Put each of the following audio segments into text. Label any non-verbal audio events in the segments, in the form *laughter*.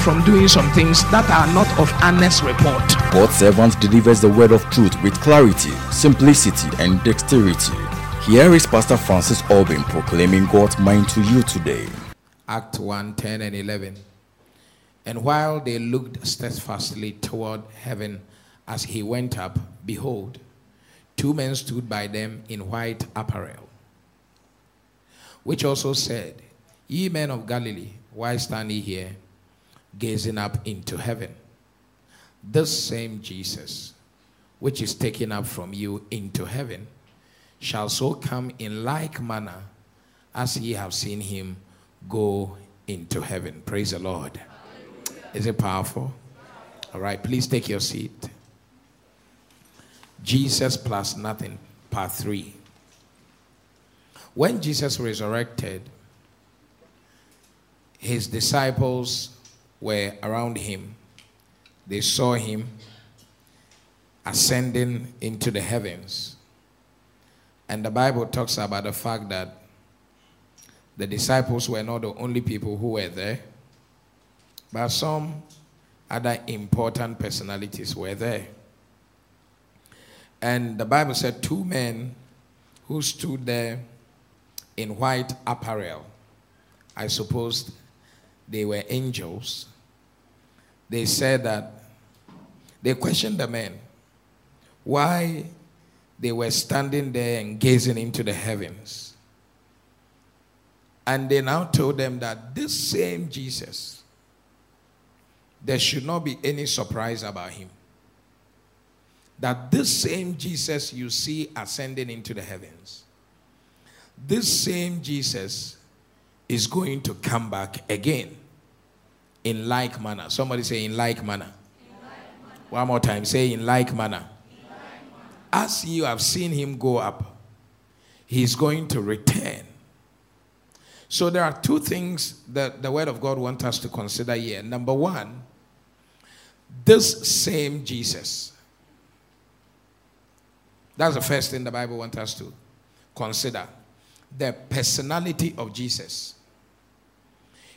from doing some things that are not of honest report. God's servant delivers the word of truth with clarity, simplicity, and dexterity. Here is Pastor Francis Albin proclaiming God's mind to you today. Act 1 10 and 11. And while they looked steadfastly toward heaven as he went up, behold, two men stood by them in white apparel, which also said, Ye men of Galilee, why stand ye here, gazing up into heaven? This same Jesus, which is taken up from you into heaven, shall so come in like manner as ye have seen him go into heaven. Praise the Lord. Is it powerful? All right, please take your seat. Jesus plus nothing, part three. When Jesus resurrected, his disciples were around him. They saw him ascending into the heavens. And the Bible talks about the fact that the disciples were not the only people who were there, but some other important personalities were there. And the Bible said two men who stood there in white apparel. I suppose they were angels. They said that they questioned the men why they were standing there and gazing into the heavens. And they now told them that this same Jesus, there should not be any surprise about him. That this same Jesus you see ascending into the heavens, this same Jesus is going to come back again in like manner. Somebody say, in like manner. In like manner. One more time, say, in like manner. As you have seen him go up, he's going to return. So there are two things that the Word of God wants us to consider here. Number one, this same Jesus. That's the first thing the Bible wants us to consider the personality of Jesus.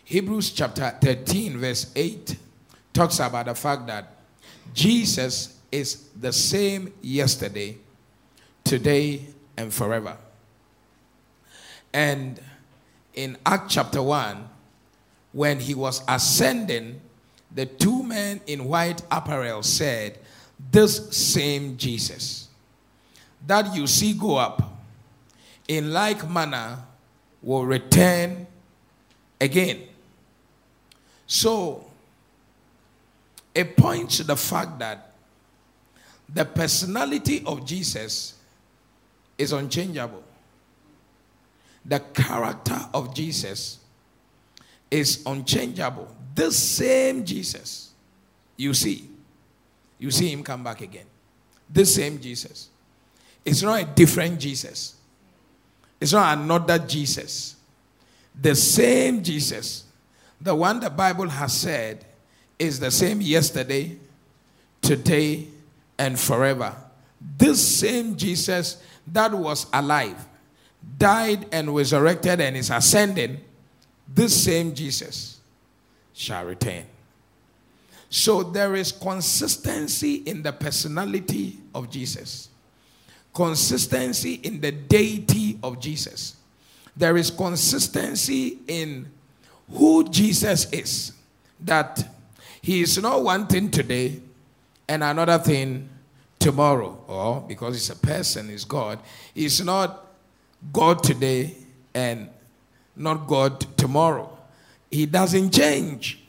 Hebrews chapter 13, verse 8 talks about the fact that Jesus is the same yesterday, today, and forever. And in Act chapter 1, when he was ascending, the two men in white apparel said, This same Jesus that you see go up, in like manner will return again. So, it points to the fact that the personality of Jesus is unchangeable. The character of Jesus is unchangeable. The same Jesus, you see, you see him come back again. The same Jesus. It's not a different Jesus. It's not another Jesus. The same Jesus, the one the Bible has said is the same yesterday, today, and forever. This same Jesus that was alive, died and resurrected and is ascending, this same Jesus shall return. So there is consistency in the personality of Jesus, consistency in the deity of Jesus. There is consistency in who Jesus is. That he is not one thing today and another thing tomorrow. Or because he's a person, it's God. He's not God today and not God tomorrow. He doesn't change.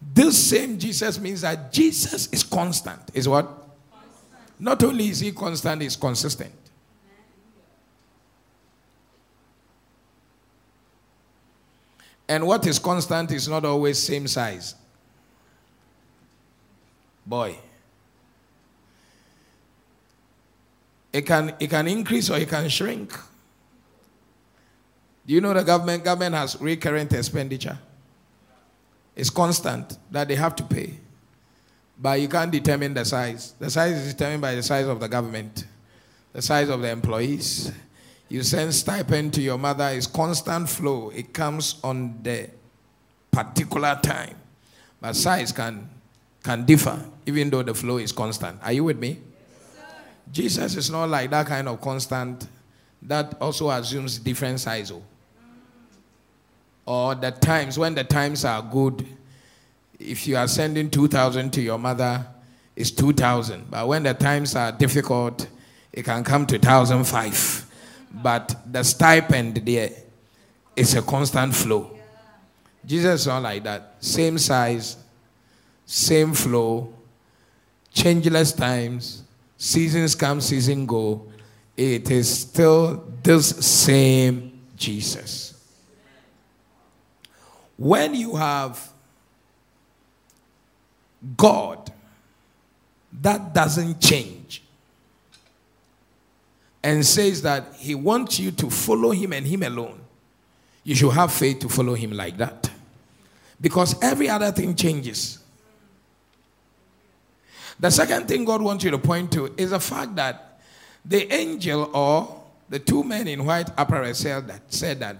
This same Jesus means that Jesus is constant. Is what? Constant. Not only is he constant, he's consistent. And what is constant is not always same size. Boy. it can, it can increase or it can shrink. Do you know the government? Government has recurrent expenditure. It's constant that they have to pay. But you can't determine the size. The size is determined by the size of the government, the size of the employees. You send stipend to your mother, it's constant flow. It comes on the particular time. But size can, can differ, even though the flow is constant. Are you with me? Yes, Jesus is not like that kind of constant that also assumes different size. Oh. Or the times, when the times are good, if you are sending 2,000 to your mother, it's 2,000. But when the times are difficult, it can come to 1,005. But the stipend there is a constant flow. Jesus is not like that. Same size, same flow, changeless times, seasons come, seasons go. It is still this same Jesus. When you have God that doesn't change and says that He wants you to follow Him and Him alone, you should have faith to follow Him like that. Because every other thing changes. The second thing God wants you to point to is the fact that the angel or the two men in white apparel said that, said that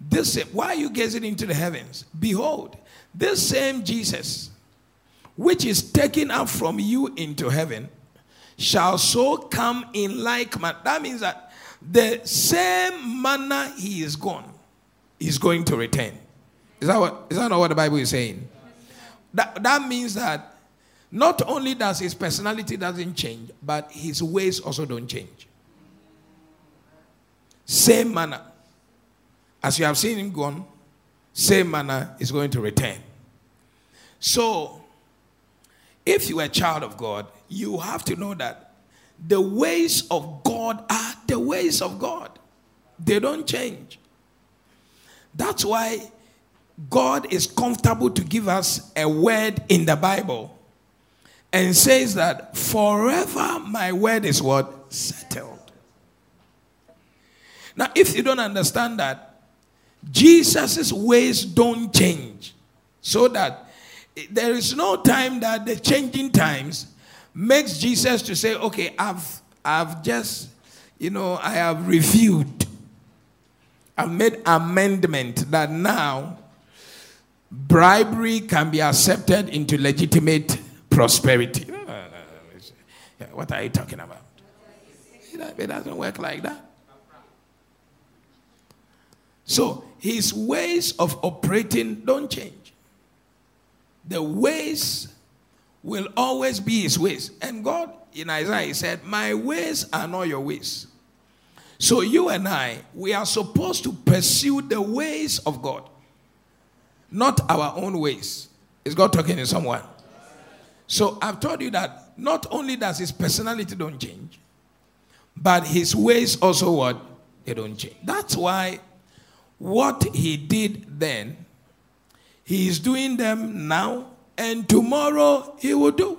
this why are you gazing into the heavens? Behold, this same Jesus which is taken up from you into heaven shall so come in like manner. That means that the same manner he is gone, is going to return. Is that, what, is that not what the Bible is saying? That, that means that not only does his personality doesn't change, but his ways also don't change. Same manner. As you have seen him gone, same manner is going to return. So if you are a child of God, you have to know that the ways of God are the ways of God, they don't change. That's why God is comfortable to give us a word in the Bible and says that forever my word is what? Settled. Now, if you don't understand that, Jesus' ways don't change so that there is no time that the changing times makes Jesus to say, okay, I've, I've just, you know, I have reviewed. I've made amendment that now bribery can be accepted into legitimate prosperity. What are you talking about? It doesn't work like that. So his ways of operating don't change the ways will always be his ways. And God in Isaiah he said, My ways are not your ways. So you and I, we are supposed to pursue the ways of God, not our own ways. Is God talking to someone? So I've told you that not only does his personality don't change, but his ways also what? They don't change. That's why what he did then he is doing them now, and tomorrow he will do.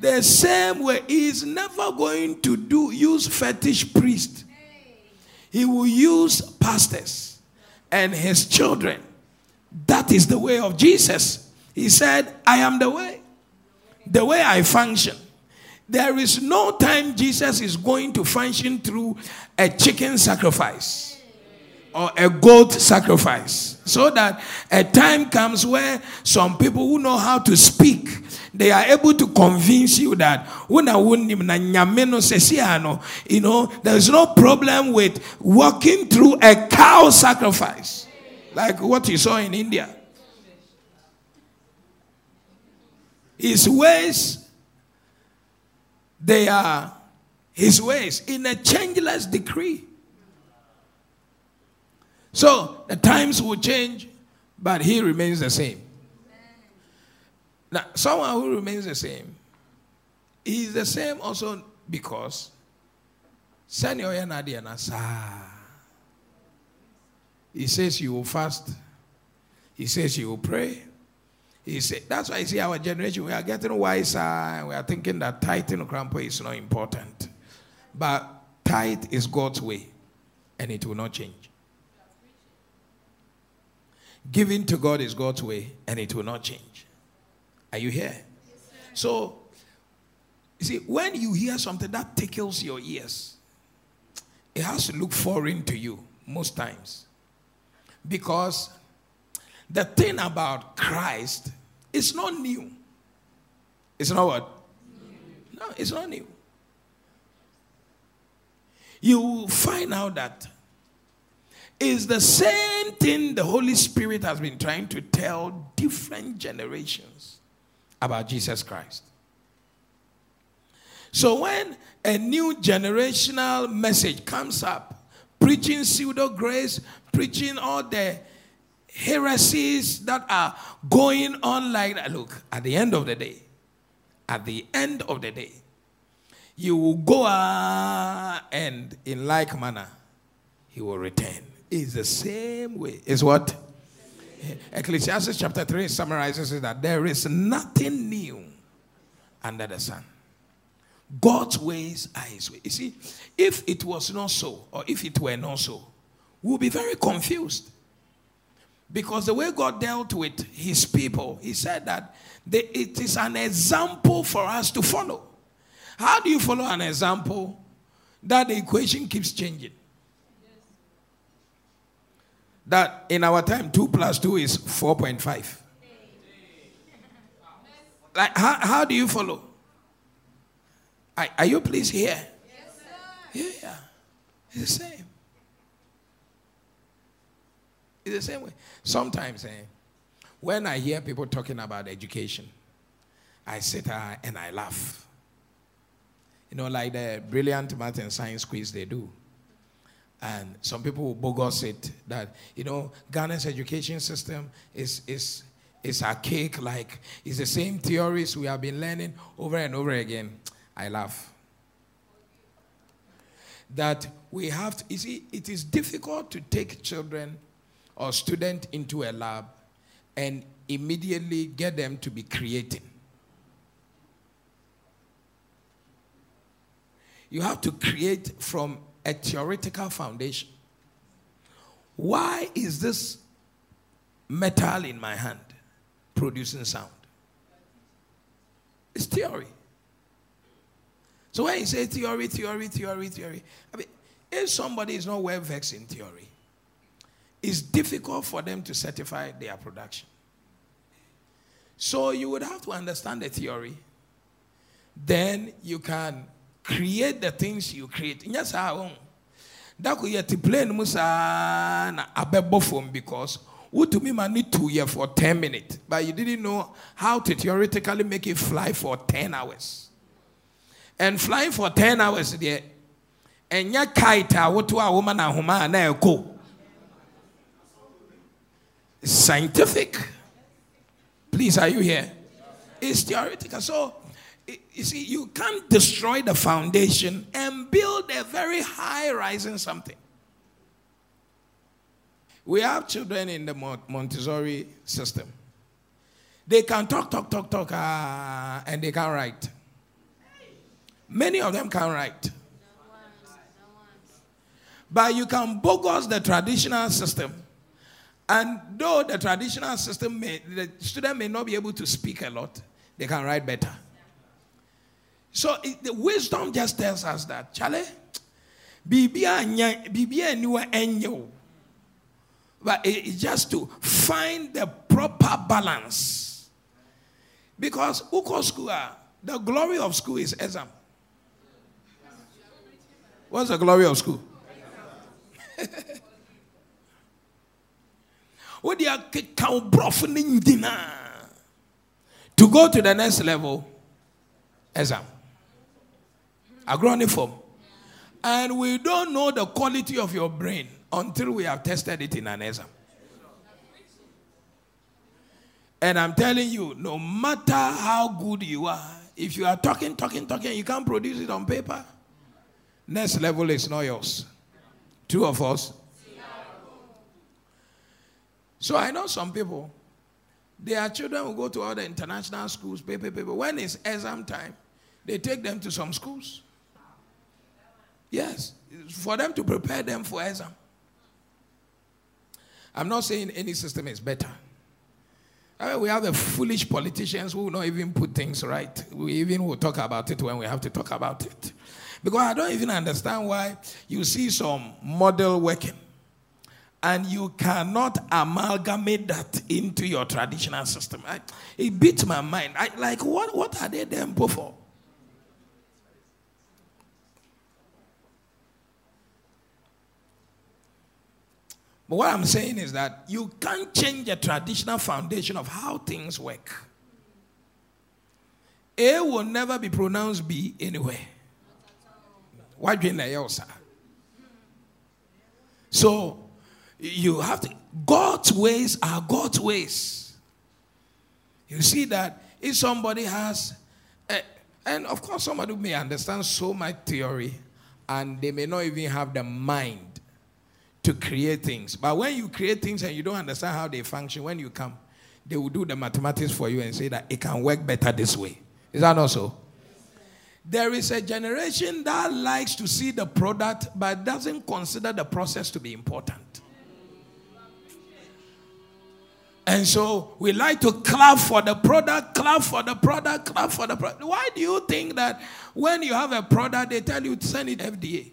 The same way, he is never going to do use fetish priest. He will use pastors and his children. That is the way of Jesus. He said, I am the way. The way I function. There is no time Jesus is going to function through a chicken sacrifice or a goat sacrifice. So that a time comes where some people who know how to speak, they are able to convince you that you know there's no problem with walking through a cow sacrifice like what you saw in India. His ways, they are his ways in a changeless decree. So the times will change, but he remains the same. Now, someone who remains the same, he is the same also because he says you will fast. He says you will pray. He said that's why I see our generation we are getting wiser and we are thinking that tithing crampo is not important. But tithe is God's way, and it will not change. Giving to God is God's way, and it will not change. Are you here? Yes, so, you see, when you hear something that tickles your ears, it has to look foreign to you most times. Because the thing about Christ is not new. It's not what? No, it's not new. You find out that it's the same thing the Holy Spirit has been trying to tell different generations about Jesus Christ. So when a new generational message comes up, preaching pseudo grace, preaching all the heresies that are going on like that. Look, at the end of the day, at the end of the day, you will go and in like manner, he will return. It's the same way. Is what? Ecclesiastes chapter 3 summarizes it that there is nothing new under the sun. God's ways are his way. You see, if it was not so, or if it were not so, we'll be very confused. Because the way God dealt with his people, he said that it is an example for us to follow. How do you follow an example that the equation keeps changing? That in our time, 2 plus 2 is 4.5. Like, how, how do you follow? Are, are you please here? Yes, yeah, it's the same. It's the same way. Sometimes, eh, when I hear people talking about education, I sit and I laugh. You know, like the brilliant math and science quiz they do. And some people will bogus it that, you know, Ghana's education system is, is, is archaic, like it's the same theories we have been learning over and over again. I laugh. That we have to, you see, it is difficult to take children or student into a lab and immediately get them to be creating. You have to create from a theoretical foundation. Why is this metal in my hand producing sound? It's theory. So when you say theory, theory, theory, theory, I mean, if somebody is not well versed in theory, it's difficult for them to certify their production. So you would have to understand the theory. Then you can create the things you create. I won't. That could yet plane musa na abebo form because what to me man need two year for 10 minutes, but you didn't know how to theoretically make it fly for 10 hours. And flying for 10 hours and ya kite what to a woman and huma na go scientific. Please, are you here? It's theoretical. So, you see, you can't destroy the foundation and build a very high rising something. We have children in the Montessori system. They can talk, talk, talk, talk, uh, and they can write. Many of them can write. But you can bogus the traditional system and though the traditional system may, the student may not be able to speak a lot, they can write better. So it, the wisdom just tells us that, Charlie, bibia niwa enyo. But it's just to find the proper balance. Because uko school, ah, the glory of school is exam. What's the glory of school? *laughs* To go to the next level exam agroni form and we don't know the quality of your brain until we have tested it in an exam and i'm telling you no matter how good you are if you are talking talking talking you can't produce it on paper next level is not yours two of us so I know some people, their children will go to all the international schools, pay paper, paper. When it's exam time, they take them to some schools. Yes, for them to prepare them for exam. I'm not saying any system is better. I mean, we have the foolish politicians who will not even put things right. We even will talk about it when we have to talk about it. Because I don't even understand why you see some model working and you cannot amalgamate that into your traditional system. I, it beats my mind. I, like, what, what are they there for? But what I'm saying is that you can't change the traditional foundation of how things work. A will never be pronounced B anywhere. Why do you So you have to God's ways are God's ways. You see that if somebody has a, and of course somebody may understand so much theory and they may not even have the mind to create things. But when you create things and you don't understand how they function, when you come, they will do the mathematics for you and say that it can work better this way. Is that not so? There is a generation that likes to see the product but doesn't consider the process to be important. And so we like to clap for the product, clap for the product, clap for the product. Why do you think that when you have a product, they tell you to send it FDA?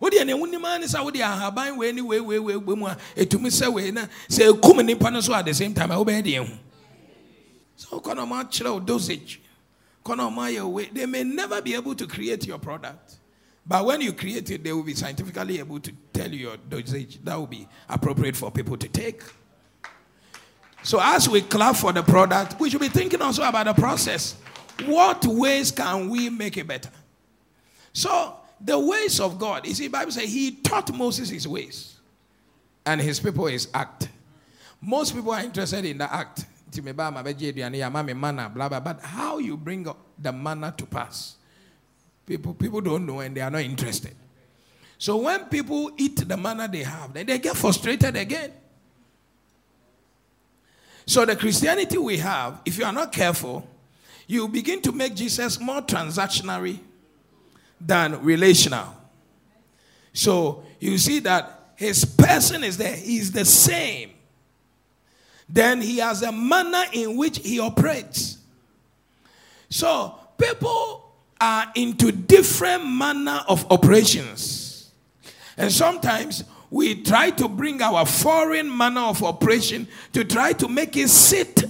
Wodeɛ ne wonim a ne sɛ wode ahaban wei ne wei wei wei mu a ɛtumi sɛ wei na sɛ ɛkum nipa no so at the same time a wobɛyɛ deɛ hu so kɔ na ɔma akyerɛ wo dosage. Kɔ na ɔma ayɛ wei they may never be able to create your product. But when you create it they will be scientifically able to tell you your dosage that will be appropriate for people to take. So as we clap for the product we should be thinking also about the process. What ways can we make it better? So the ways of God. You see, Bible says he taught Moses his ways and his people his act. Most people are interested in the act. But how you bring the manna to pass, people, people don't know and they are not interested. So when people eat the manna they have, then they get frustrated again. So the Christianity we have, if you are not careful, you begin to make Jesus more transactionary than relational. So you see that his person is there, he's the same. Then he has a manner in which he operates. So people are into different manner of operations. And sometimes we try to bring our foreign manner of operation to try to make it sit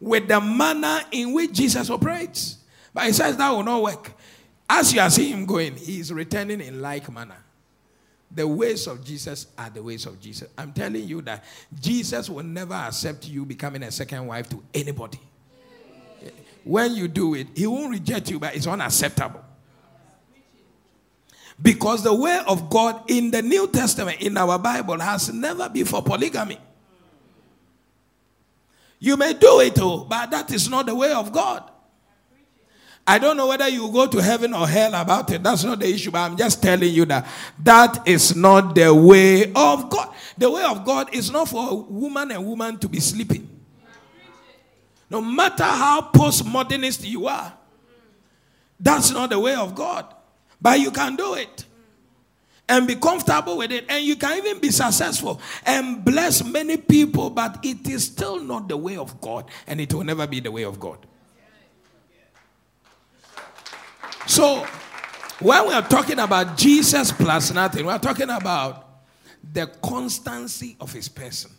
with the manner in which Jesus operates. But he says that will not work. As you are seeing him going, he is returning in like manner. The ways of Jesus are the ways of Jesus. I'm telling you that Jesus will never accept you becoming a second wife to anybody. When you do it, he won't reject you, but it's unacceptable. Because the way of God in the New Testament, in our Bible, has never been for polygamy. You may do it, oh, but that is not the way of God. I don't know whether you go to heaven or hell about it. That's not the issue, but I'm just telling you that that is not the way of God. The way of God is not for a woman and woman to be sleeping. No matter how postmodernist you are, that's not the way of God. But you can do it and be comfortable with it, and you can even be successful and bless many people, but it is still not the way of God, and it will never be the way of God. So, when we are talking about Jesus plus nothing, we are talking about the constancy of his person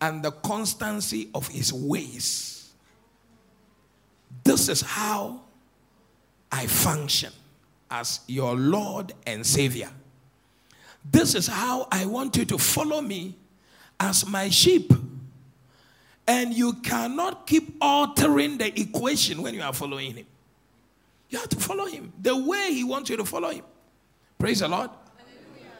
and the constancy of his ways. This is how I function as your Lord and Savior. This is how I want you to follow me as my sheep. And you cannot keep altering the equation when you are following him. You have to follow him the way he wants you to follow him. Praise the Lord. Hallelujah.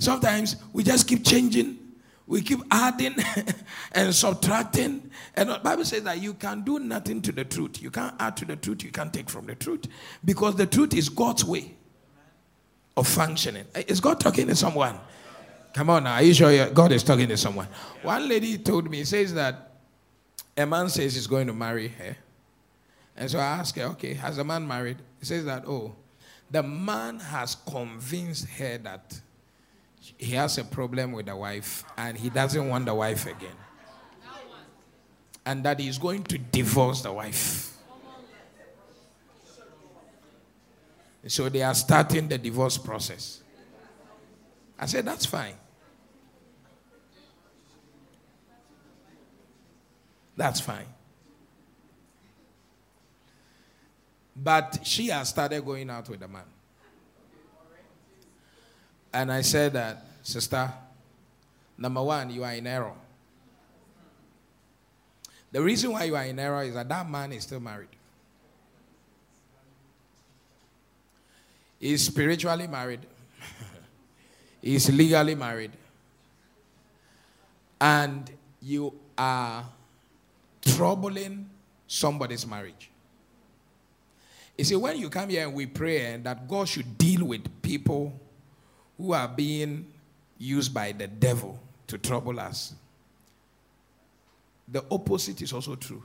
Sometimes we just keep changing, we keep adding *laughs* and subtracting. And the Bible says that you can do nothing to the truth. You can't add to the truth, you can't take from the truth. Because the truth is God's way of functioning. Eh, is God talking to someone? Come on now, are you sure God is talking to someone? One lady told me, says that a man says he's going to marry her. And so I asked her, okay, has the man married? He says that, oh, The man has convinced her that he has a problem with the wife and he doesn't want the wife again. And that he's going to divorce the wife. So they are starting the divorce process. I said, That's fine. That's fine. But she has started going out with a man. And I said that, sister, number one, you are in error. The reason why you are in error is that that man is still married. He's spiritually married. *laughs* He's legally married. And you are troubling somebody's marriage. You see, when you come here and we pray eh, that God should deal with people who are being used by the devil to trouble us, the opposite is also true.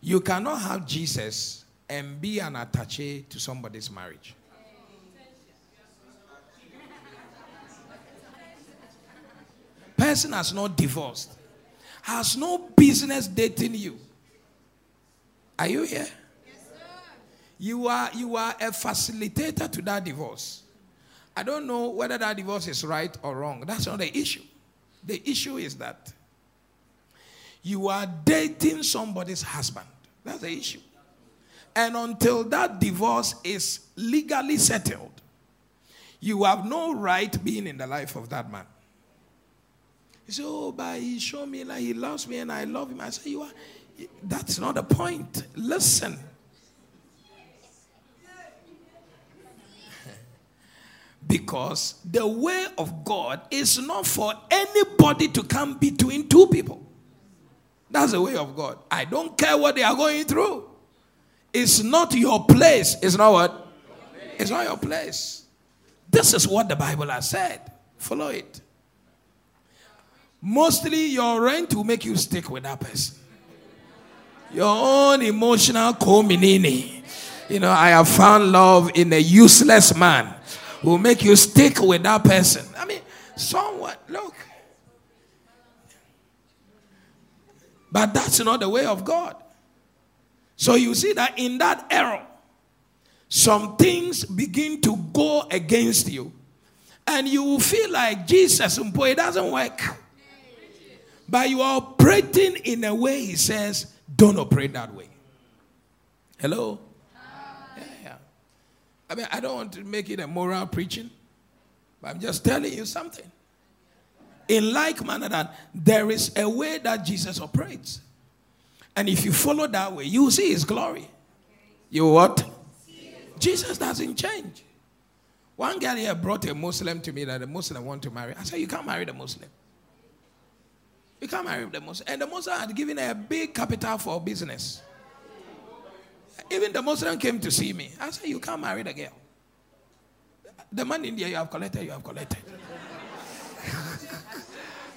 You cannot have Jesus and be an attache to somebody's marriage. Person has not divorced, has no business dating you. Are you here? you are you are a facilitator to that divorce. I don't know whether that divorce is right or wrong. That's not the issue. The issue is that you are dating somebody's husband. That's the issue. And until that divorce is legally settled, you have no right being in the life of that man. He said, Oh, but he showed me like he loves me and I love him. I said, You are that's not the point. Listen. *laughs* because the way of God is not for anybody to come between two people. That's the way of God. I don't care what they are going through. It's not your place. It's not what? It's not your place. This is what the Bible has said. Follow it. Mostly your rent will make you stick with that person. Your own emotional community. You know, I have found love in a useless man who will make you stick with that person. I mean, somewhat, look. But that's not the way of God. So you see that in that error, some things begin to go against you. And you will feel like Jesus, boy, it doesn't work. But you are operating in a way he says, don't operate that way. Hello? Yeah, yeah. I mean, I don't want to make it a moral preaching, but I'm just telling you something. In like manner that there is a way that Jesus operates. And if you follow that way, you see his glory. You what? Jesus doesn't change. One guy here brought a Muslim to me that a Muslim want to marry. I said, You can't marry the Muslim. You can't marry the Muslim. And the Muslim had given her a big capital for business. Even the Muslim came to see me. I said, You can't marry the girl. The money in there you have collected, you have collected. *laughs*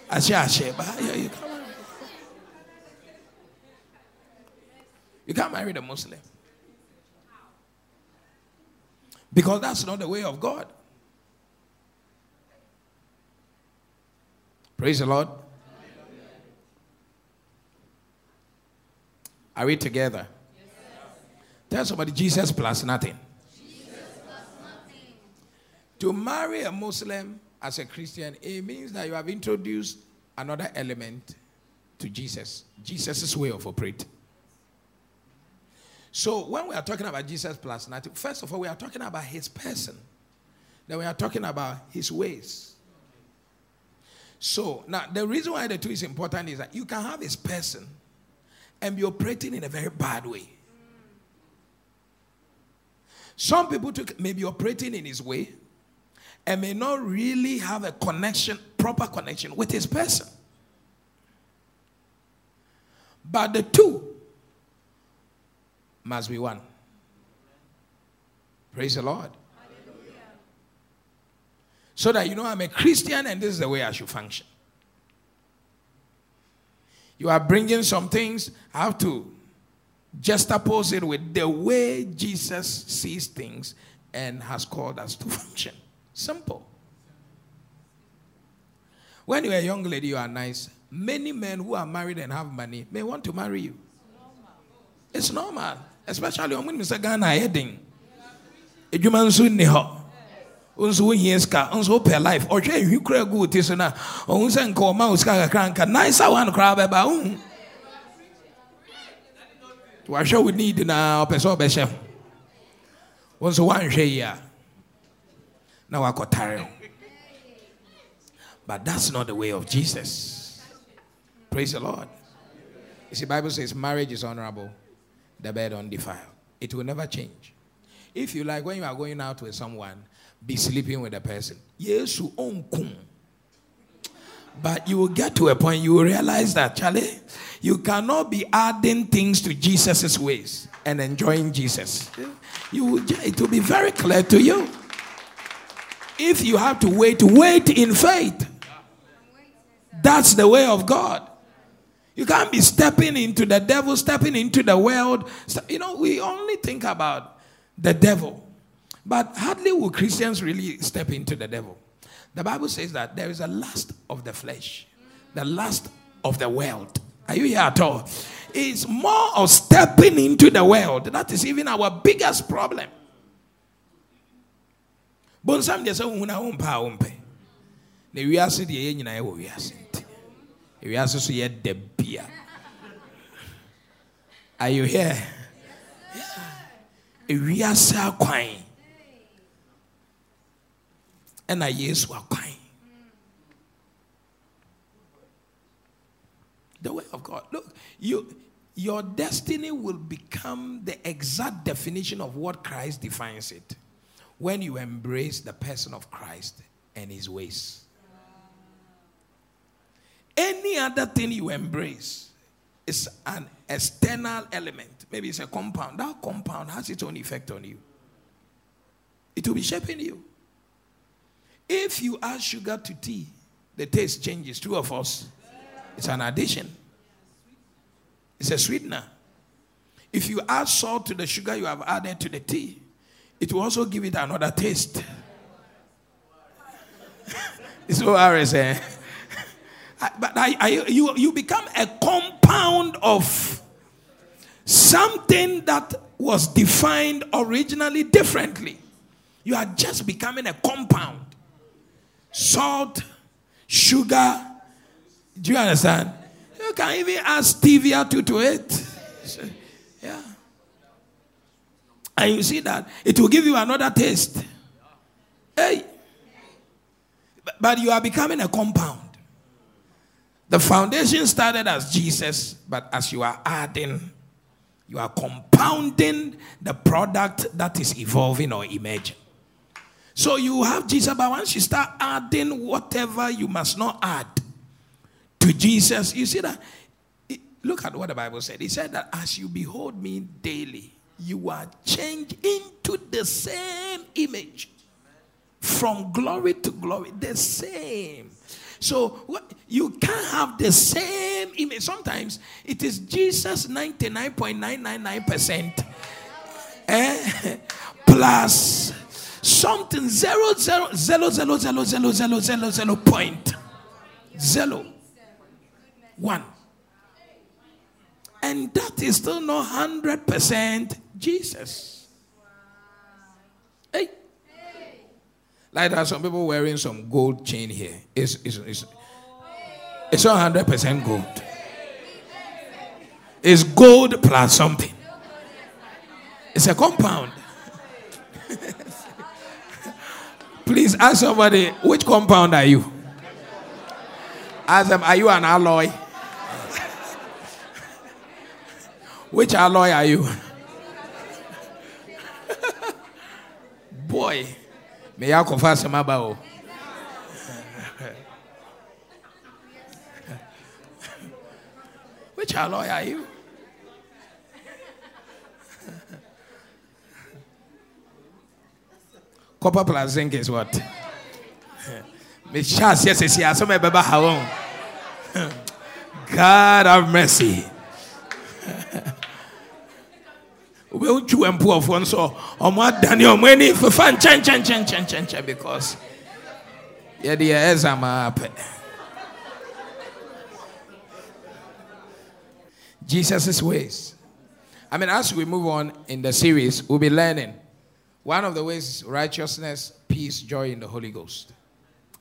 I say, I say, but you can't marry. You can't marry the Muslim. Because that's not the way of God. Praise the Lord. Are we together? Yes, Tell somebody Jesus plus nothing. Jesus plus nothing. To marry a Muslim as a Christian, it means that you have introduced another element to Jesus, Jesus' way of operating. So when we are talking about Jesus plus nothing, first of all, we are talking about his person. Then we are talking about his ways. So now the reason why the two is important is that you can have his person and be operating in a very bad way. Some people took, may be operating in his way and may not really have a connection, proper connection with his person. But the two must be one. Praise the Lord. Hallelujah. So that you know I'm a Christian and this is the way I should function. You are bringing some things, I have to juxtapose it with the way Jesus sees things and has called us to *laughs* function. Simple. When you're a young lady, you are nice. Many men who are married and have money may want to marry you. It's normal. Especially when say Ghana heading. Edwuma nso nni hɔ. Nso wohia sika, nso wopɛ life. Ɔhwɛ nhwi kura gu ti so na ɔhu sɛ nka ɔma wo sika kakra nka nice one koraa bɛba wohu. Wahwɛ wo need na ɔpɛ sɛ ɔbɛhyɛ ho. Wo nso woanhwɛ yi a na wakɔtare ho. But that's not the way of Jesus. Praise the Lord. You see, Bible says marriage is honorable, the bed undefiled. It will never change. If you like, when you are going out with someone, be sleeping with a person. Yes, you own come, But you will get to a point you will realize that, Charlie, you cannot be adding things to Jesus' ways and enjoying Jesus. You will, it will be very clear to you. If you have to wait, wait in faith. That's the way of God. You can't be stepping into the devil, stepping into the world. You know, we only think about the devil. But hardly will Christians really step into the devil. The Bible says that there is a lust of the flesh, the lust of the world. Are you here at all? It's more of stepping into the world. That is even our biggest problem. wiase wiase wiase are you here ewiase akwan ɛna yesu akwan the way of god look you your destiny will become the exact definition of what christ defines it when you embrace the person of christ and his ways any other thing you embrace is an external element. Maybe it's a compound. That compound has its own effect on you. It will be shaping you. If you add sugar to tea, the taste changes. Two of us. It's an addition. It's a sweetener. If you add salt to the sugar you have added to the tea, it will also give it another taste. *laughs* it's ORS, eh? *laughs* but I, I, you, you become a compound of something that was defined originally differently. You are just becoming a compound. Salt, sugar. Do you understand? You can even add stevia to, to it. Yeah. And you see that it will give you another taste. Hey. But you are becoming a compound. The foundation started as Jesus, but as you are adding, you are compounding the product that is evolving or emerging. So you have Jesus, but once you start adding whatever you must not add to Jesus, you see that. Look at what the Bible said. He said that as you behold me daily, you are changed into the same image from glory to glory. The same. So what, you can't have the same image. Sometimes it is Jesus 99.999% eh, *laughs* plus something zero zero zero zero zero zero zero zero zero point zero one. And that is still not hundred percent Jesus. Hey. Like there are some people wearing some gold chain here. It's, it's, it's, it's not 100% gold. It's gold plus something. It's a compound. *laughs* Please ask somebody, which compound are you? Ask them, are you an alloy? *laughs* which alloy are you? *laughs* Boy. may akɔfa asɛm aba o which alloy are you copper plus zinc is what ɛbɛba ha wɔn God have mercy. wobɛwotwi wɔ mpoɔfoɔ nso ɔmo adane ɔmo ani fefa nkyɛn nkyɛn nkyɛn nkyɛn nkyɛn nkyɛn because yɛde yɛ exam apɛ Jesus' ways. I mean, as we move on in the series, we'll be learning. One of the ways is righteousness, peace, joy in the Holy Ghost.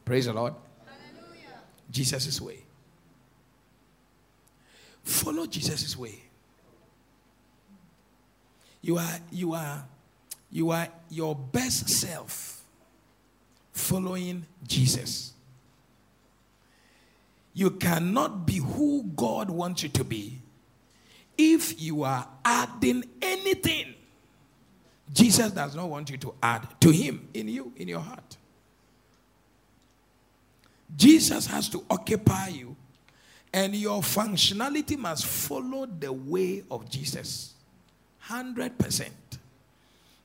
Praise the Lord. Jesus' way. Follow Jesus' way. You are you are you are your best self following Jesus. You cannot be who God wants you to be if you are adding anything. Jesus does not want you to add to him in you, in your heart. Jesus has to occupy you, and your functionality must follow the way of Jesus. 100%.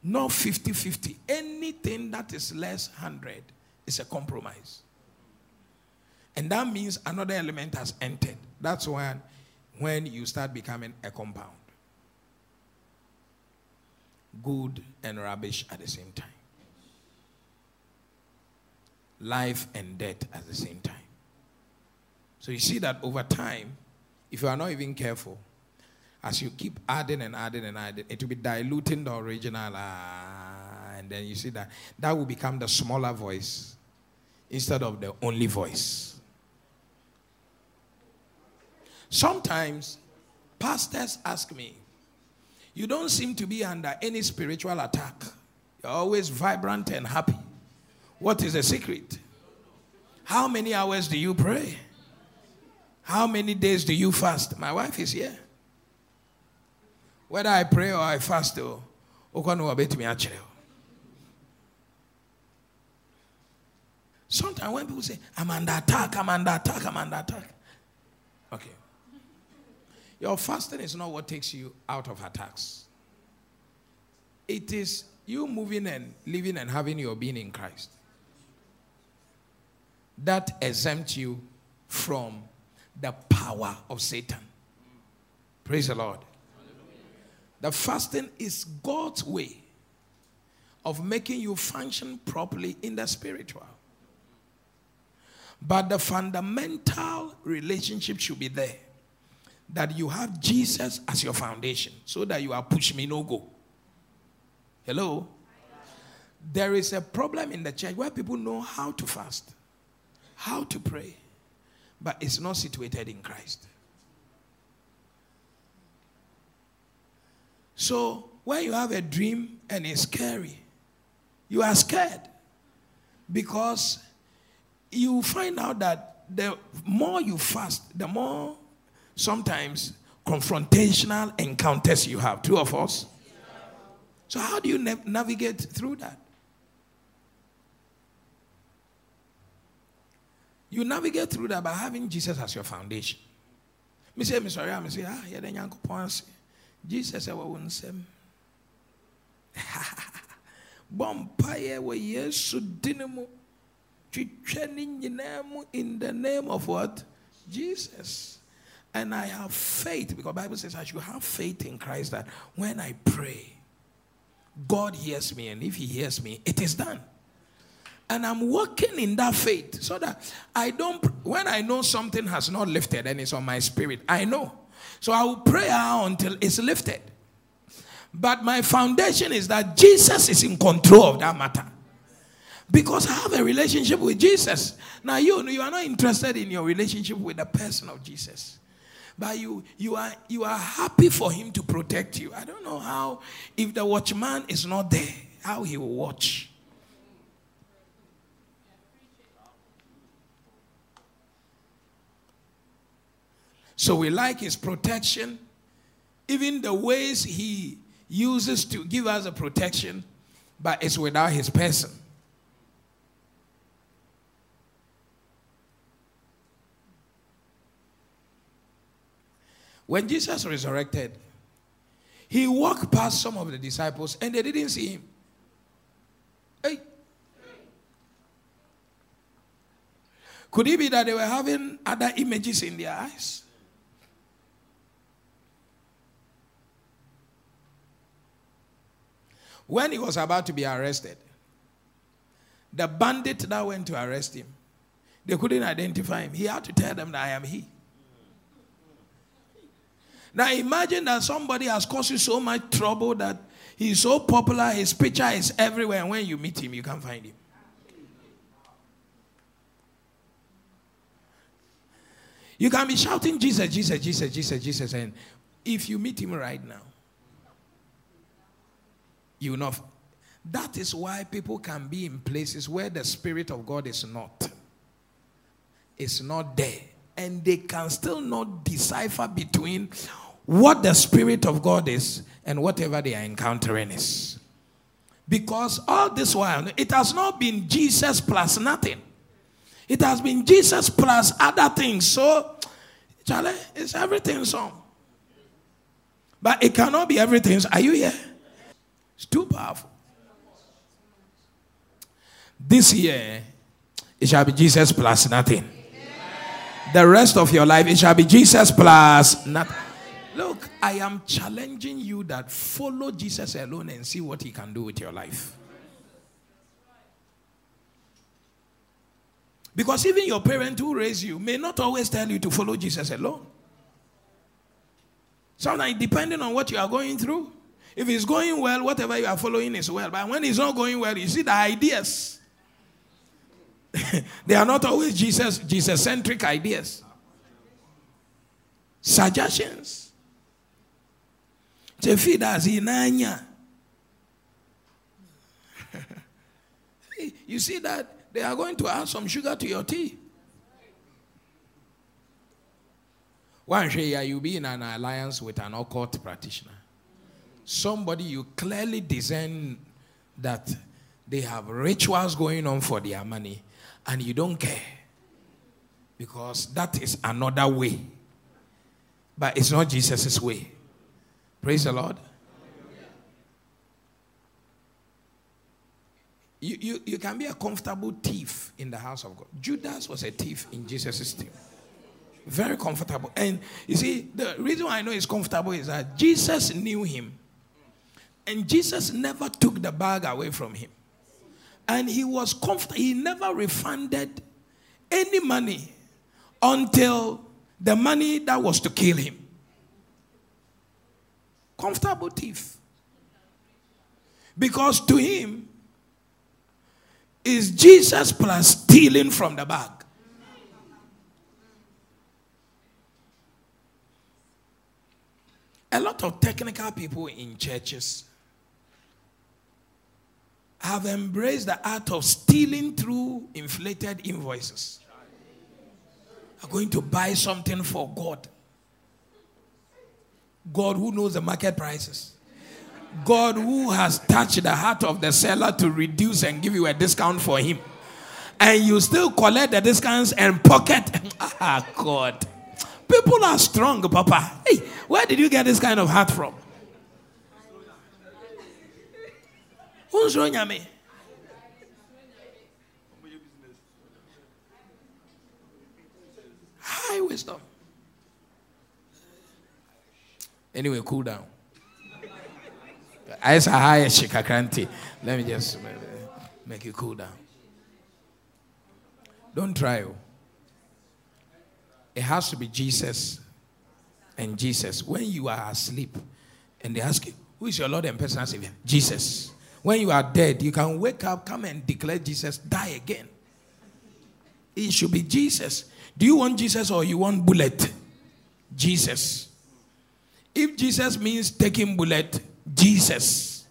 Not 50 50. Anything that is less 100 is a compromise. And that means another element has entered. That's when, when you start becoming a compound. Good and rubbish at the same time. Life and death at the same time. So you see that over time, if you are not even careful, as you keep adding and adding and adding, it will be diluting the original. Uh, and then you see that that will become the smaller voice instead of the only voice. Sometimes pastors ask me, You don't seem to be under any spiritual attack. You're always vibrant and happy. What is the secret? How many hours do you pray? How many days do you fast? My wife is here. Whether I pray or I fast, oh, oh. Sometimes when people say, I'm under attack, I'm under attack, I'm under attack. Okay. Your fasting is not what takes you out of attacks. It is you moving and living and having your being in Christ. That exempts you from the power of Satan. Praise the Lord. The fasting is God's way of making you function properly in the spiritual. But the fundamental relationship should be there that you have Jesus as your foundation so that you are push me no go. Hello? There is a problem in the church where people know how to fast, how to pray, but it's not situated in Christ. So when you have a dream and it's scary, you are scared because you find out that the more you fast, the more sometimes confrontational encounters you have. Two of us. So, how do you na- navigate through that? You navigate through that by having Jesus as your foundation. Me say, me sorry, me say, ah, yeah, then yanko. Jesus, I won't say. *laughs* Bompaye we yesu dinemu. In the name of what? Jesus. And I have faith because Bible says I should have faith in Christ that when I pray, God hears me, and if He hears me, it is done. And I'm working in that faith so that I don't, when I know something has not lifted and it's on my spirit, I know. So I will pray until it's lifted. But my foundation is that Jesus is in control of that matter. Because I have a relationship with Jesus. Now you you are not interested in your relationship with the person of Jesus. But you you are you are happy for him to protect you. I don't know how if the watchman is not there, how he will watch. So we like his protection, even the ways he uses to give us a protection, but it's without his person. When Jesus resurrected, he walked past some of the disciples and they didn't see him. Hey. Could it be that they were having other images in their eyes? When he was about to be arrested, the bandit that went to arrest him, they couldn't identify him. He had to tell them that I am he. Now imagine that somebody has caused you so much trouble that he's so popular, his picture is everywhere, and when you meet him, you can't find him. You can be shouting Jesus, Jesus, Jesus, Jesus, Jesus, and if you meet him right now, you not. That is why people can be in places where the Spirit of God is not. It's not there. And they can still not decipher between what the Spirit of God is and whatever they are encountering is. Because all this while, it has not been Jesus plus nothing. It has been Jesus plus other things. So, Charlie, it's everything so. But it cannot be everything. Are you here? It's too powerful. This year, it shall be Jesus plus nothing. The rest of your life, it shall be Jesus plus nothing. Look, I am challenging you that follow Jesus alone and see what he can do with your life. Because even your parent who raised you may not always tell you to follow Jesus alone. Sometimes, depending on what you are going through, if it's going well, whatever you are following is well. But when it's not going well, you see the ideas. *laughs* they are not always Jesus Jesus centric ideas. Suggestions. *laughs* you see that they are going to add some sugar to your tea. One day you'll be in an alliance with an occult practitioner. Somebody you clearly discern that they have rituals going on for their money and you don't care because that is another way. But it's not Jesus' way. Praise the Lord. You, you, you can be a comfortable thief in the house of God. Judas was a thief in Jesus' team. Very comfortable. And you see, the reason why I know he's comfortable is that Jesus knew him. And Jesus never took the bag away from him. And he was comfortable. He never refunded any money until the money that was to kill him. Comfortable thief. Because to him, is Jesus plus stealing from the bag. A lot of technical people in churches have embraced the art of stealing through inflated invoices. Are going to buy something for God. God who knows the market prices. God who has touched the heart of the seller to reduce and give you a discount for him. And you still collect the discounts and pocket. *laughs* ah, God. People are strong, Papa. Hey, where did you get this kind of heart from? Who's wrong, me? High wisdom. Anyway, cool down. I high shikakranti. Let me just make you cool down. Don't try. Oh. It has to be Jesus and Jesus. When you are asleep and they ask you, Who is your Lord and personal Savior? Jesus. When you are dead, you can wake up, come and declare Jesus, die again. It should be Jesus. Do you want Jesus or you want bullet? Jesus. If Jesus means taking bullet, Jesus.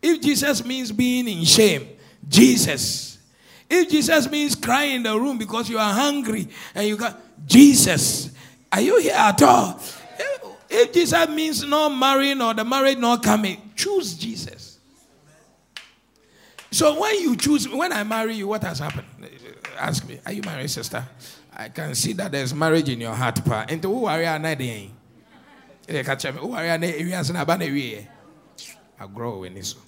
If Jesus means being in shame, Jesus. If Jesus means crying in the room because you are hungry and you got Jesus. Are you here at all? If Jesus means not marrying or the marriage not coming, choose Jesus. So when you choose, when I marry you, what has happened? Ask me, are you married, sister? I can see that there's marriage in your heart, pa. Into who are you ka aba na agorɔ wɔ so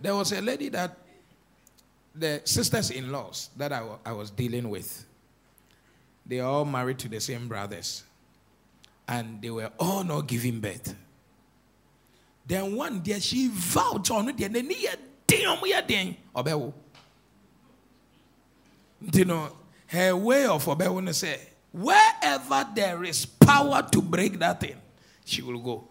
there was a lady that the sisters-in-laws that I, I was dealing with they all married to the same brothers and they were all not giving birth. Then one day she vowed damn we are then obewo. You know, her way of obewo say, wherever there is power to break that thing, she will go.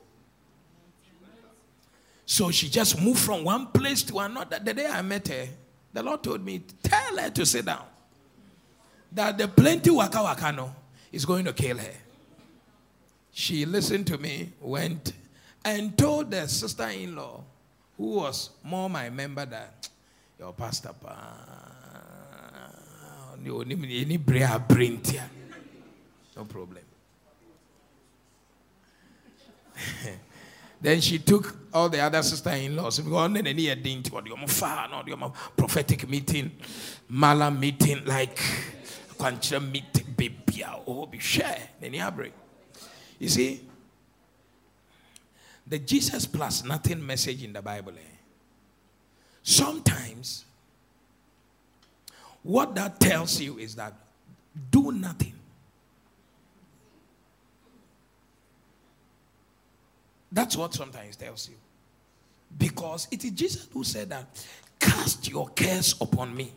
So she just moved from one place to another. The day I met her, the Lord told me, tell her to sit down. That the plenty waka waka no is going to kill her. She listened to me, went, and told the sister in law, who was more my member than your pastor. No problem. *laughs* then she took all the other sister-in-laws. We on any didn't what the prophetic meeting, mala meeting, like quantum meeting, baby, oh, be share. Then break. You see, the Jesus plus nothing message in the Bible. Eh? Sometimes, what that tells you is that do nothing. That's what sometimes tells you. Because it is Jesus who said that, cast your cares upon me.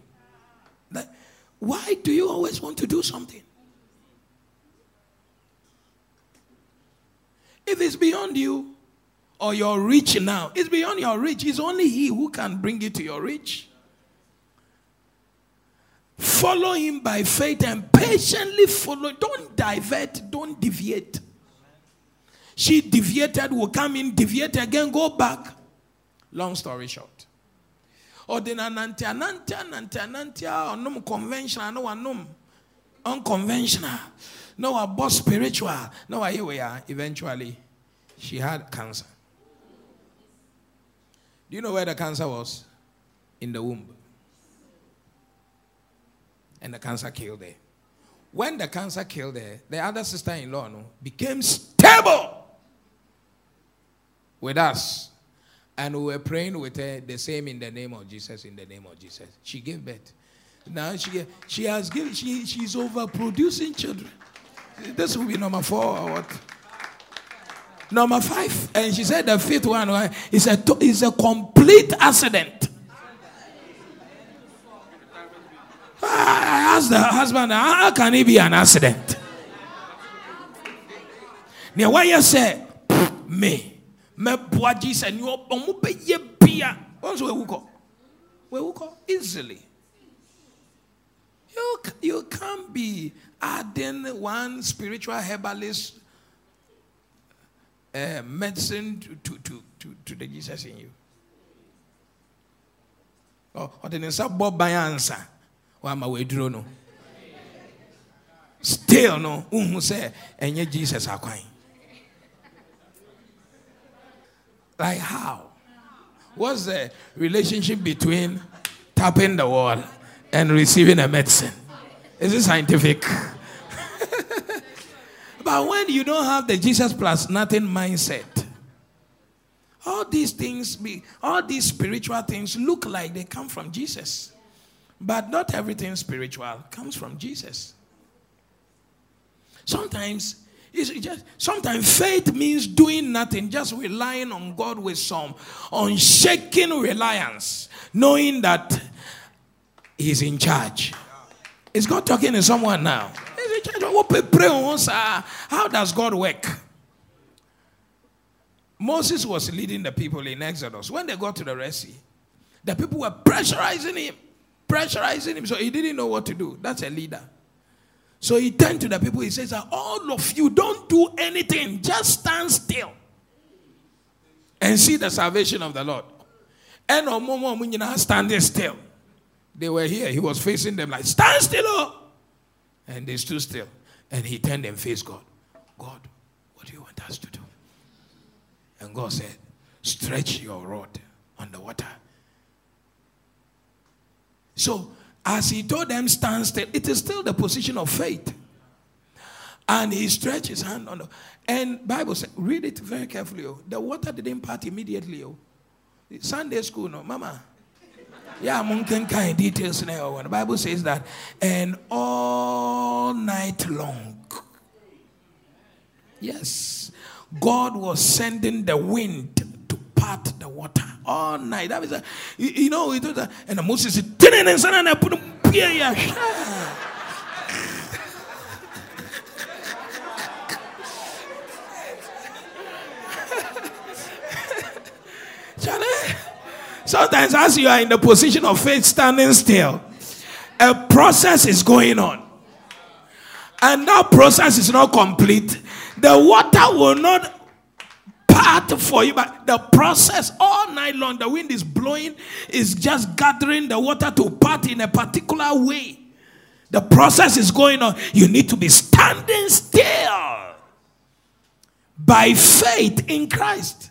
That, why do you always want to do something? If it's beyond you or your reach now, it's beyond your reach. It's only He who can bring you to your reach. Follow Him by faith and patiently follow. Don't divert, don't deviate. She deviated, will come in, deviate again, go back. Long story short. Or then anantia, anantia, anantia, anantia, onum conventional, no anum unconventional. No, a boss spiritual. No, here we are. Eventually, she had cancer. Do you know where the cancer was? In the womb. And the cancer killed her. When the cancer killed her, the other sister in law no, became stable with us. And we were praying with her the same in the name of Jesus, in the name of Jesus. She gave birth. Now she, she has given, she, she's overproducing children. This will be number four or what? Number five. And she said the fifth one is a, is a complete accident. I asked the husband, how can it be an accident? Now, why you say, me, me boy Jesus, and you are be bia. Where we go? Where we go? Easily. You, you can't be adding one spiritual herbalist uh, medicine to, to, to, to, to the Jesus in you. Or, the nsa bɔ ban ansa wama weduro no still no wohu sɛ ɛnyɛ jesus akwan like how what's the relationship between tapping the wall and receiving a medicine. Is it scientific? *laughs* but when you don't have the Jesus plus nothing mindset, all these things, be, all these spiritual things look like they come from Jesus. But not everything spiritual comes from Jesus. Sometimes it's just sometimes faith means doing nothing, just relying on God with some unshaking reliance, knowing that He's in charge. Is God talking to someone now? How does God work? Moses was leading the people in Exodus. When they got to the Red Sea, the people were pressurizing him, pressurizing him. So he didn't know what to do. That's a leader. So he turned to the people. He says, All of you don't do anything, just stand still and see the salvation of the Lord. And on Momo Munina standing still. They were here. He was facing them like, stand still. Oh. And they stood still. And he turned and faced God. God, what do you want us to do? And God said, stretch your rod on the water. So, as he told them, stand still, it is still the position of faith. And he stretched his hand on the and Bible said, read it very carefully. Oh. The water didn't part immediately. Oh. Sunday school, no, mama. Yeah, I'm kind details now. Oh. The Bible says that, and all night long. Yes. God was sending the wind part the water all night. That was a, you, know, it was a, and the Moses said, and *laughs* I put him Charlie, sometimes as you are in the position of faith standing still, a process is going on. And that process is not complete. The water will not part for you, but the process all night long, the wind is blowing, is just gathering the water to part in a particular way. The process is going on. You need to be standing still by faith in Christ.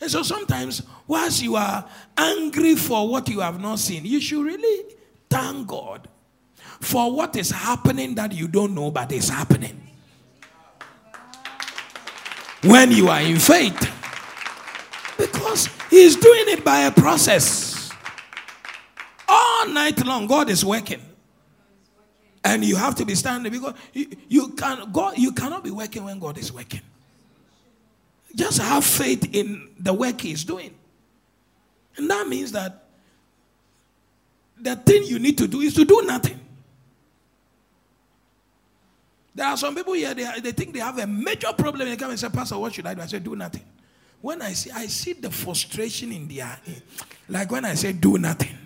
And so sometimes, whilst you are angry for what you have not seen, you should really thank God for what is happening that you don't know, but is happening. When you are in faith, because He's doing it by a process. All night long, God is working. And you have to be standing because you, you can God you cannot be working when God is working. Just have faith in the work He's doing. And that means that the thing you need to do is to do nothing. There are some people here, they, they think they have a major problem. They come and say, Pastor, what should I do? I say, do nothing. When I see, I see the frustration in their, like when I say do nothing,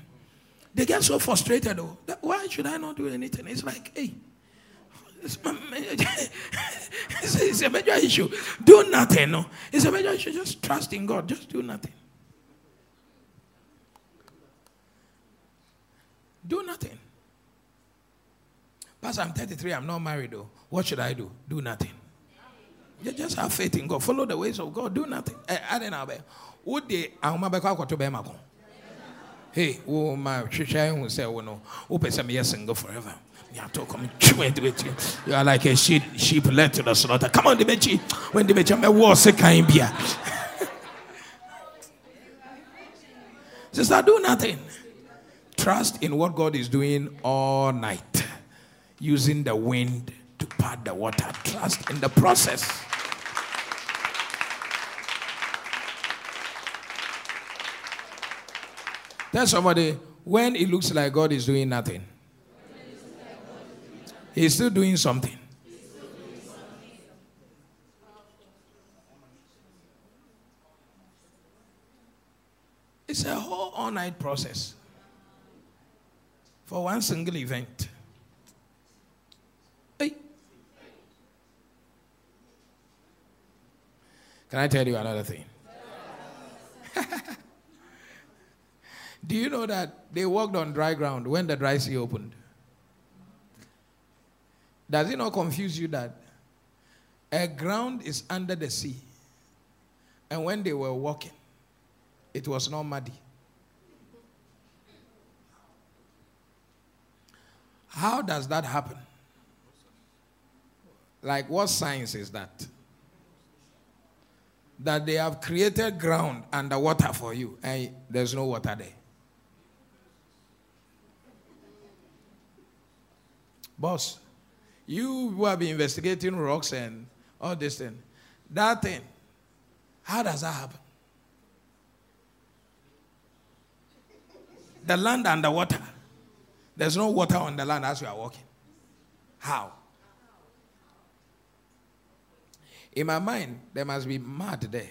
they get so frustrated. Oh, though, why should I not do anything? It's like, hey, *laughs* it's, it's a major issue. Do nothing. No, it's a major issue. Just trust in God. Just do nothing. Do nothing. Pastor, I'm 33. I'm not married though. What should I do? Do nothing. You just have faith in God. Follow the ways of God. Do nothing. Eh, I don't know. Would they? I'm Hey, oh my, Trisha, who say, oh no, open some years and go forever. You are like a sheep, sheep led to the slaughter. Come on, the Bechi. When the Bechi, I'm war second beer. *laughs* Sister, do nothing. Trust in what God is doing all night, using the wind to part the water. Trust in the process. Tell somebody when it looks like God is doing nothing, He's still doing something. It's a whole all night process for one single event. Can I tell you another thing? *laughs* Do you know that they walked on dry ground when the dry sea opened? Does it not confuse you that a ground is under the sea? And when they were walking, it was not muddy. How does that happen? Like, what science is that? That they have created ground and water for you, and there's no water there. Boss, you who have been investigating rocks and all this thing, that thing, how does that happen? The land and the water. There's no water on the land as we are walking. How? In my mind, there must be mud there.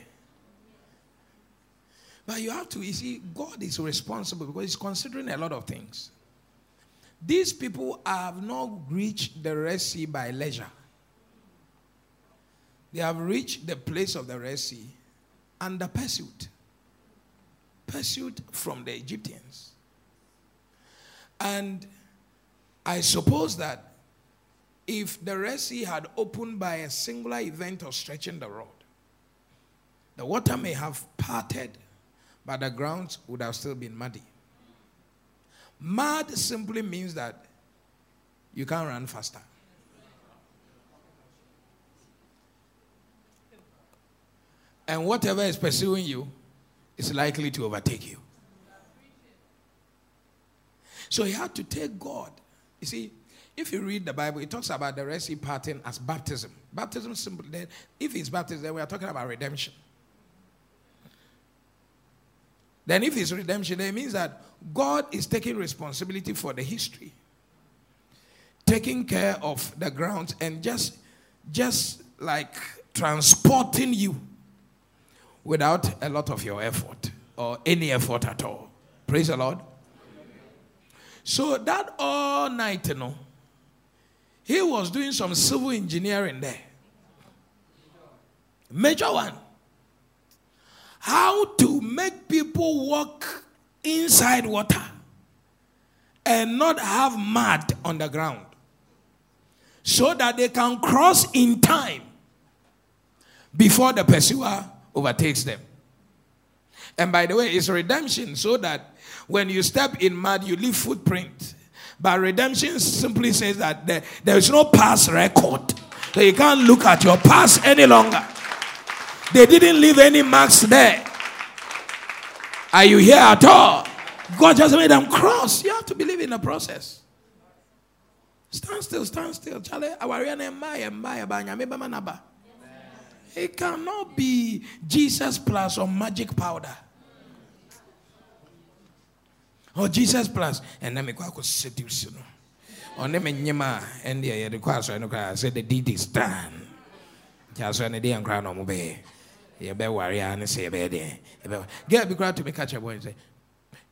But you have to, you see, God is responsible because He's considering a lot of things. These people have not reached the Red Sea by leisure. They have reached the place of the Red Sea under pursuit. Pursuit from the Egyptians. And I suppose that if the Red Sea had opened by a singular event of stretching the rod, the water may have parted, but the ground would have still been muddy. Mud simply means that you can't run faster. And whatever is pursuing you is likely to overtake you. So he had to take God. You see, if you read the Bible, it talks about the Red Sea parting as baptism. Baptism simply then, if it's baptism, then we are talking about redemption. Then if it's redemption, then it means that God is taking responsibility for the history, taking care of the ground, and just just like transporting you without a lot of your effort or any effort at all. Praise the Lord. So that all night, you know, he was doing some civil engineering there. Major one. How to make people walk inside water and not have mud on the ground so that they can cross in time before the pursuer overtakes them. And by the way, it's redemption so that when you step in mud, you leave footprint. But redemption simply says that there, there is no past record. So you can't look at your past any longer. They didn't leave any marks there. Are you here at all? God just made them cross. You have to believe in the process. Stand still, stand still. Charlie, It cannot be Jesus plus or magic powder. Or Jesus plus. And then me go seduce no. Or name nyema and the the class I know I said the deed is done. Just when the day and crown on be. You be worry and say be there. Get be glad to me catch a boy and say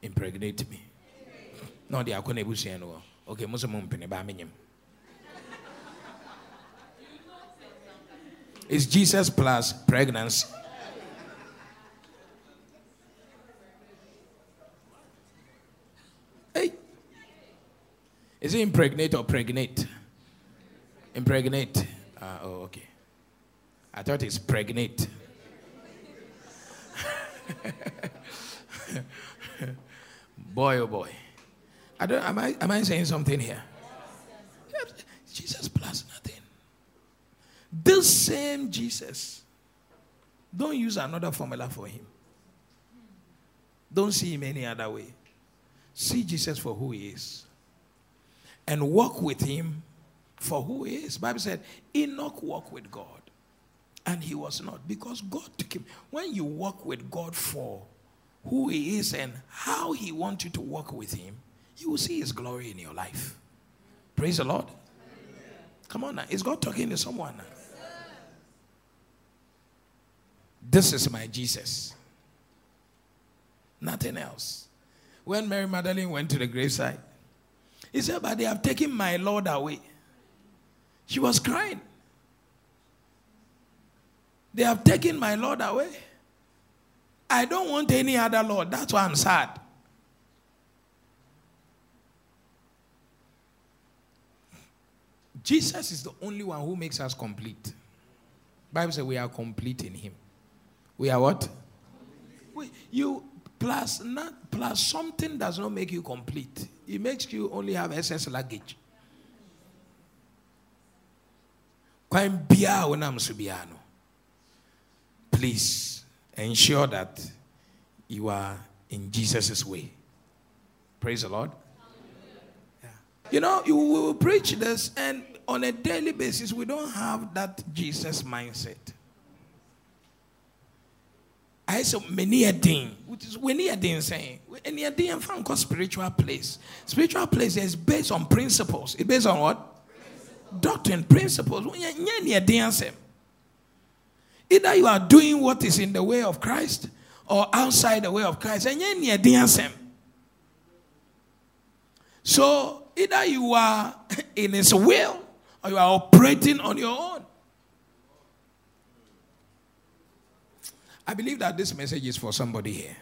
impregnate me. No, they are going to be Okay, most of them penny by me. It's Jesus plus pregnancy. Hey. Is it impregnate or pregnate? Impregnate. Uh, oh, okay. I thought it's pregnant. *laughs* boy, oh boy. I don't, am, I, am I saying something here? Jesus plus nothing. This same Jesus, don't use another formula for him. Don't see him any other way. See Jesus for who he is. And walk with him for who he is. Bible said Enoch walked with God. And he was not because God took him. When you walk with God for who he is and how he wants you to walk with him, you will see his glory in your life. Praise the Lord. Come on now. Is God talking to someone now? This is my Jesus. Nothing else. When Mary Magdalene went to the graveside, he said, But they have taken my Lord away. She was crying. They have taken my Lord away. I don't want any other Lord. That's why I'm sad. Jesus is the only one who makes us complete. Bible says we are complete in him. We are what? We, you plus not plus something does not make you complete. It makes you only have excess luggage. Please ensure that you are in Jesus' way. Praise the Lord. Yeah. You know, you will preach this, and on a daily basis, we don't have that Jesus mindset. Many a thing, which is when a thing saying, any a thing called spiritual place. Spiritual place is based on principles. It's based on what? Principles. Doctrine, principles. Either you are doing what is in the way of Christ or outside the way of Christ. And so either you are *laughs* in his will or you are operating on your own. I believe that this message is for somebody here.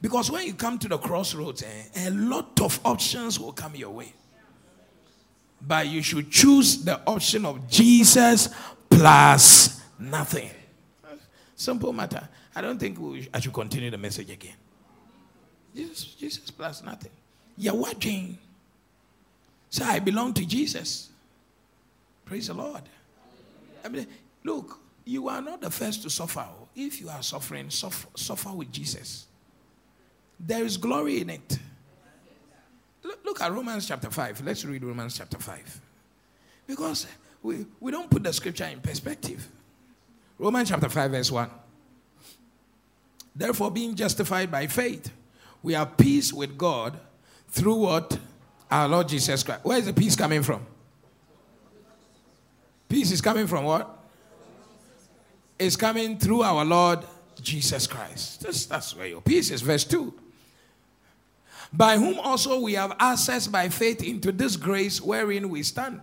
Because when you come to the crossroads, eh, a lot of options will come your way. But you should choose the option of Jesus plus nothing. Simple matter. I don't think we, I should continue the message again. Jesus, Jesus plus nothing. You're watching. So I belong to Jesus. Praise the Lord. I mean, look, you are not the first to suffer. Oh. If you are suffering, suffer, suffer with Jesus. There is glory in it. Look, Look at Romans chapter 5. Let's read Romans chapter 5. Because we, we don't put the scripture in perspective. Romans chapter 5, verse 1. Therefore, being justified by faith, we have peace with God through what? Our Lord Jesus Christ. Where is the peace coming from? Peace is coming from what? It's coming through our Lord Jesus Christ. That's, that's where your peace is. Verse 2. By whom also we have access by faith into this grace wherein we stand.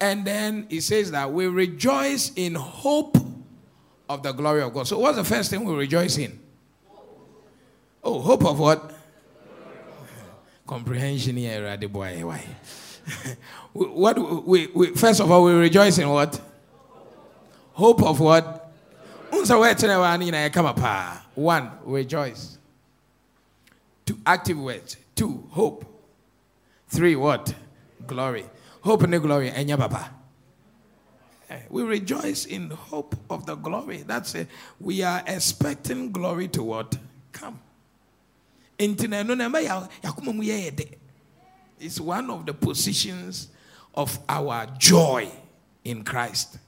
And then he says that we rejoice in hope of the glory of God. So, what's the first thing we rejoice in? Oh, hope of what? Comprehension here, the boy. *laughs* Why? *laughs* what we, we, first of all, we rejoice in what? Hope of what? One, rejoice. Two, active words. Two, hope. Three, what? Glory. Hope and glory. Enya papa. Eh, we rejoice in hope of the glory. That's it. We are expecting glory to what? Come. It's one of the positions of our joy in Christ.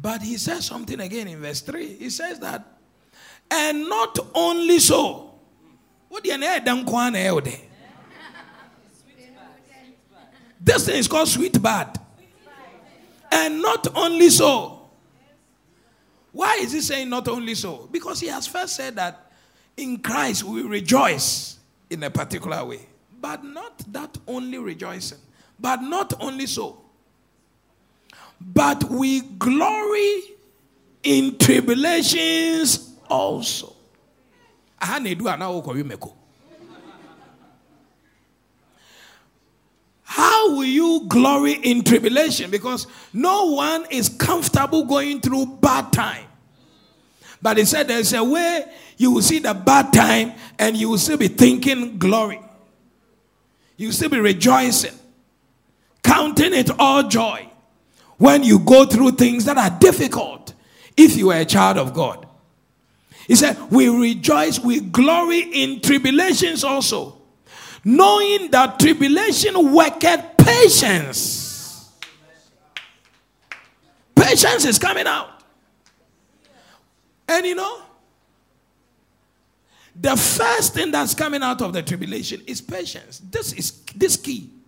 But he says something again in verse 3. He says that, and not only so. What you? This thing is called sweet bad. And not only so. Why is he saying not only so? Because he has first said that in Christ we rejoice in a particular way. But not that only rejoicing. But not only so. But we glory in tribulations also. How will you glory in tribulation? Because no one is comfortable going through bad time. But he said there's a way you will see the bad time and you will still be thinking glory. You will still be rejoicing, counting it all joy when you go through things that are difficult if you are a child of God. He said, We rejoice, we glory in tribulations also, knowing that tribulation worketh patience. Patience is coming out. And you know, the first thing that's coming out of the tribulation is patience. This is this key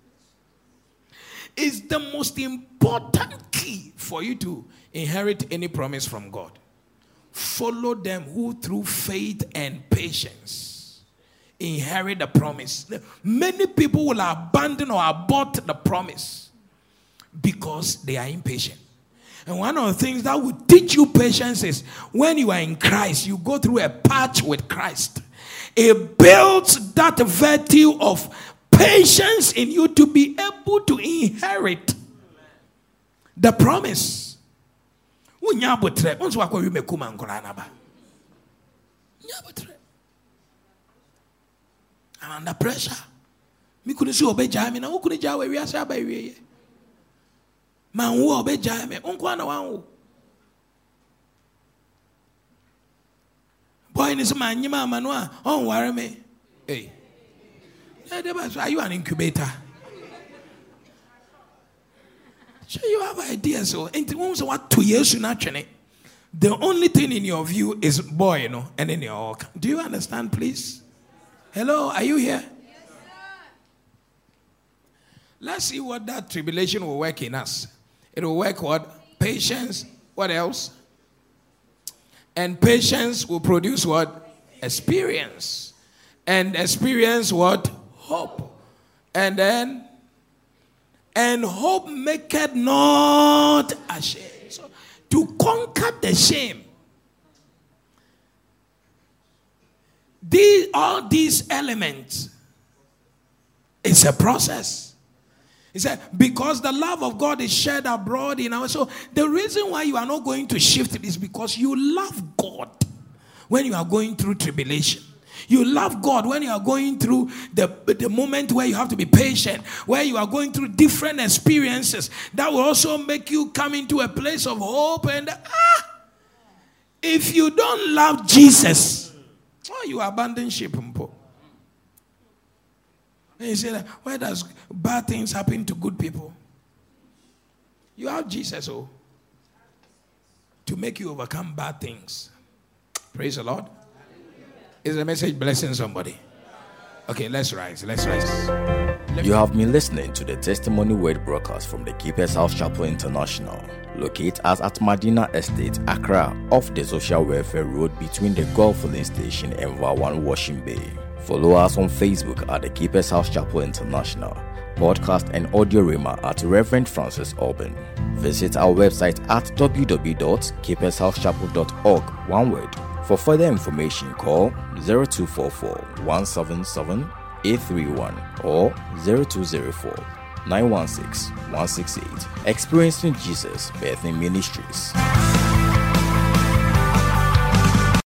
is the most important key for you to inherit any promise from God. Follow them who, through faith and patience, inherit the promise. Many people will abandon or abort the promise because they are impatient. And one of the things that will teach you patience is when you are in Christ, you go through a patch with Christ. It builds that virtue of patience in you to be able to inherit the promise. wonya abotrɛ nso wakɔwe makuma nkɔraa naba. Nya I'm under pressure. Me kunu sɛ ɔbɛgyaa me na wo kunu gyaa wawiase aba awieɛ ma nwo a ɔbɛgyaa me wo nkoa na boy ne sɛ manyema ama no a ɔnware me. Hey. Eh, are you an incubator? So you have ideas. Oh. So, what two years not The only thing in your view is boy, you know, and in your do you understand, please? Hello, are you here? Yes, Let's see what that tribulation will work in us. It will work what? Patience. What else? And patience will produce what? Experience. And experience what? Hope. And then, and hope maketh not ashamed. So, to conquer the shame. These, all these elements it's a process. He said, because the love of God is shed abroad in our so the reason why you are not going to shift is because you love God when you are going through tribulation. You love God when you are going through the, the moment where you have to be patient, where you are going through different experiences that will also make you come into a place of hope. And ah, if you don't love Jesus, oh, you abandon ship. And you say, why does bad things happen to good people? You have Jesus, oh, to make you overcome bad things. Praise the Lord. Is the message blessing somebody? Okay, let's rise. Let's rise. You have been listening to the Testimony Word broadcast from the Keeper's House Chapel International, located as at Madina Estate, Accra, off the Social Welfare Road between the Gulf Filling Station and Vawan Washing Bay. Follow us on Facebook at the Keeper's House Chapel International, podcast and audio rema at Reverend Francis Auburn. Visit our website at www.keepershousechapel.org, one word. For further information, call 0244 177 831 or 0204 916 168. Experiencing Jesus Birthing Ministries.